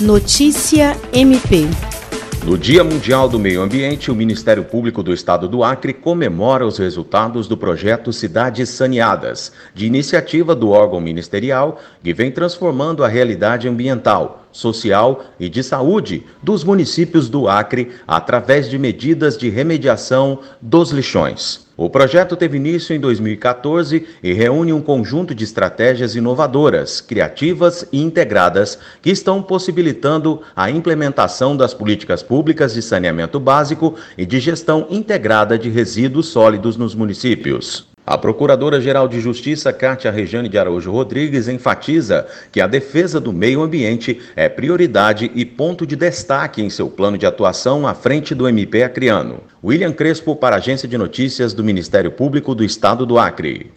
Notícia MP. No Dia Mundial do Meio Ambiente, o Ministério Público do Estado do Acre comemora os resultados do projeto Cidades Saneadas, de iniciativa do órgão ministerial que vem transformando a realidade ambiental, social e de saúde dos municípios do Acre através de medidas de remediação dos lixões. O projeto teve início em 2014 e reúne um conjunto de estratégias inovadoras, criativas e integradas que estão possibilitando a implementação das políticas públicas de saneamento básico e de gestão integrada de resíduos sólidos nos municípios. A Procuradora-Geral de Justiça, Cátia Rejane de Araújo Rodrigues, enfatiza que a defesa do meio ambiente é prioridade e ponto de destaque em seu plano de atuação à frente do MP Acreano. William Crespo, para a Agência de Notícias do Ministério Público do Estado do Acre.